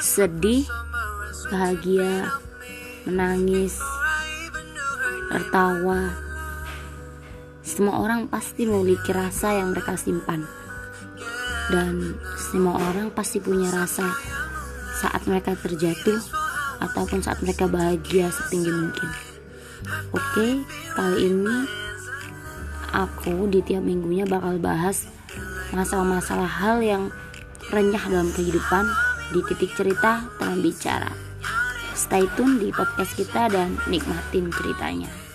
sedih, bahagia, menangis, tertawa. Semua orang pasti memiliki rasa yang mereka simpan. Dan semua orang pasti punya rasa saat mereka terjatuh ataupun saat mereka bahagia setinggi mungkin. Oke, kali ini aku di tiap minggunya bakal bahas masalah-masalah hal yang renyah dalam kehidupan di titik cerita teman bicara. Stay tune di podcast kita dan nikmatin ceritanya.